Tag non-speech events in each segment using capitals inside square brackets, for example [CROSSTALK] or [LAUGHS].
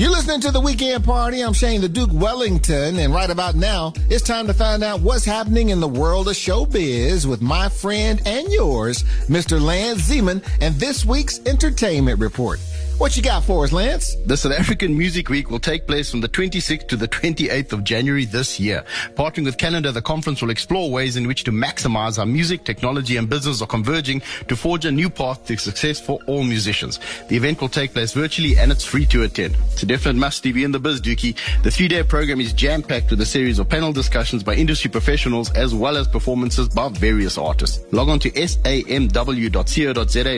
You're listening to the weekend party. I'm Shane the Duke Wellington, and right about now, it's time to find out what's happening in the world of showbiz with my friend and yours, Mr. Lance Zeman, and this week's entertainment report. What you got for us, Lance? The South African Music Week will take place from the 26th to the 28th of January this year. Partnering with Canada, the conference will explore ways in which to maximize how music, technology, and business are converging to forge a new path to success for all musicians. The event will take place virtually and it's free to attend. It's a definite must to be in the biz, Dookie. The three-day program is jam-packed with a series of panel discussions by industry professionals as well as performances by various artists. Log on to samw.co.za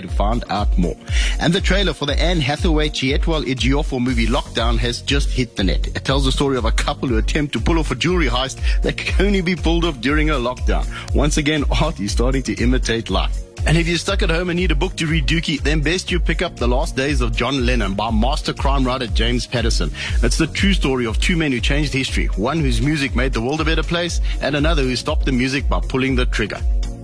to find out more. And the trailer for the Anne Hathaway Chiwetel Ejiofor movie Lockdown has just hit the net. It tells the story of a couple who attempt to pull off a jewelry heist that can only be pulled off during a lockdown. Once again, [LAUGHS] art is starting to imitate life. And if you're stuck at home and need a book to read, Dookie, then best you pick up The Last Days of John Lennon by master crime writer James Patterson. It's the true story of two men who changed history. One whose music made the world a better place, and another who stopped the music by pulling the trigger.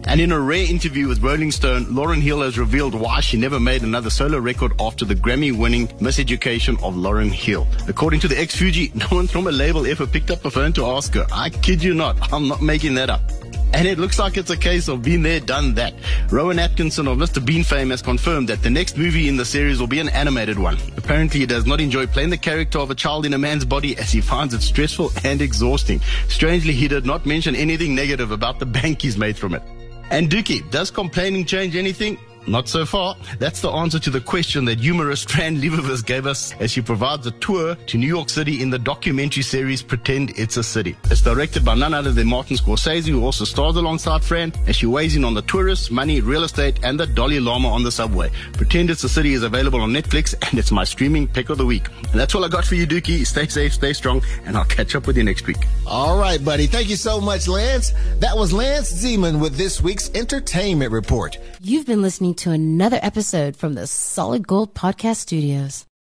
And in a rare interview with Rolling Stone, Lauryn Hill has revealed why she never made another solo record after the Grammy winning Miseducation of Lauryn Hill. According to the ex Fugee, [LAUGHS] no one from a label ever picked up the phone to ask her. I kid you not, I'm not making that up. And it looks like it's a case of been there, done that. Rowan Atkinson of Mr. Bean fame has confirmed that the next movie in the series will be an animated one. Apparently, he does not enjoy playing the character of a child in a man's body as he finds it stressful and exhausting. Strangely, he did not mention anything negative about the [LAUGHS] bank he's made from it. And Dookie, does complaining change anything? Not so far. That's the answer to the question that humorist Fran Lebowitz gave us as she provides a tour to New York City in the documentary series Pretend It's a City. It's directed by none other than Martin Scorsese, who also stars alongside Fran, as she weighs in on the tourists, money, real estate, and the Dalai Lama on the subway. Pretend It's a City is available on Netflix, and it's my streaming pick of the week. And that's all I got for you, Dookie. Stay safe, stay strong, and I'll catch up with you next week. All right, buddy. Thank you so much, Lance. That was Lance Zeman with this week's entertainment report. You've been listening to another episode from the Solid Gold Podcast Studios.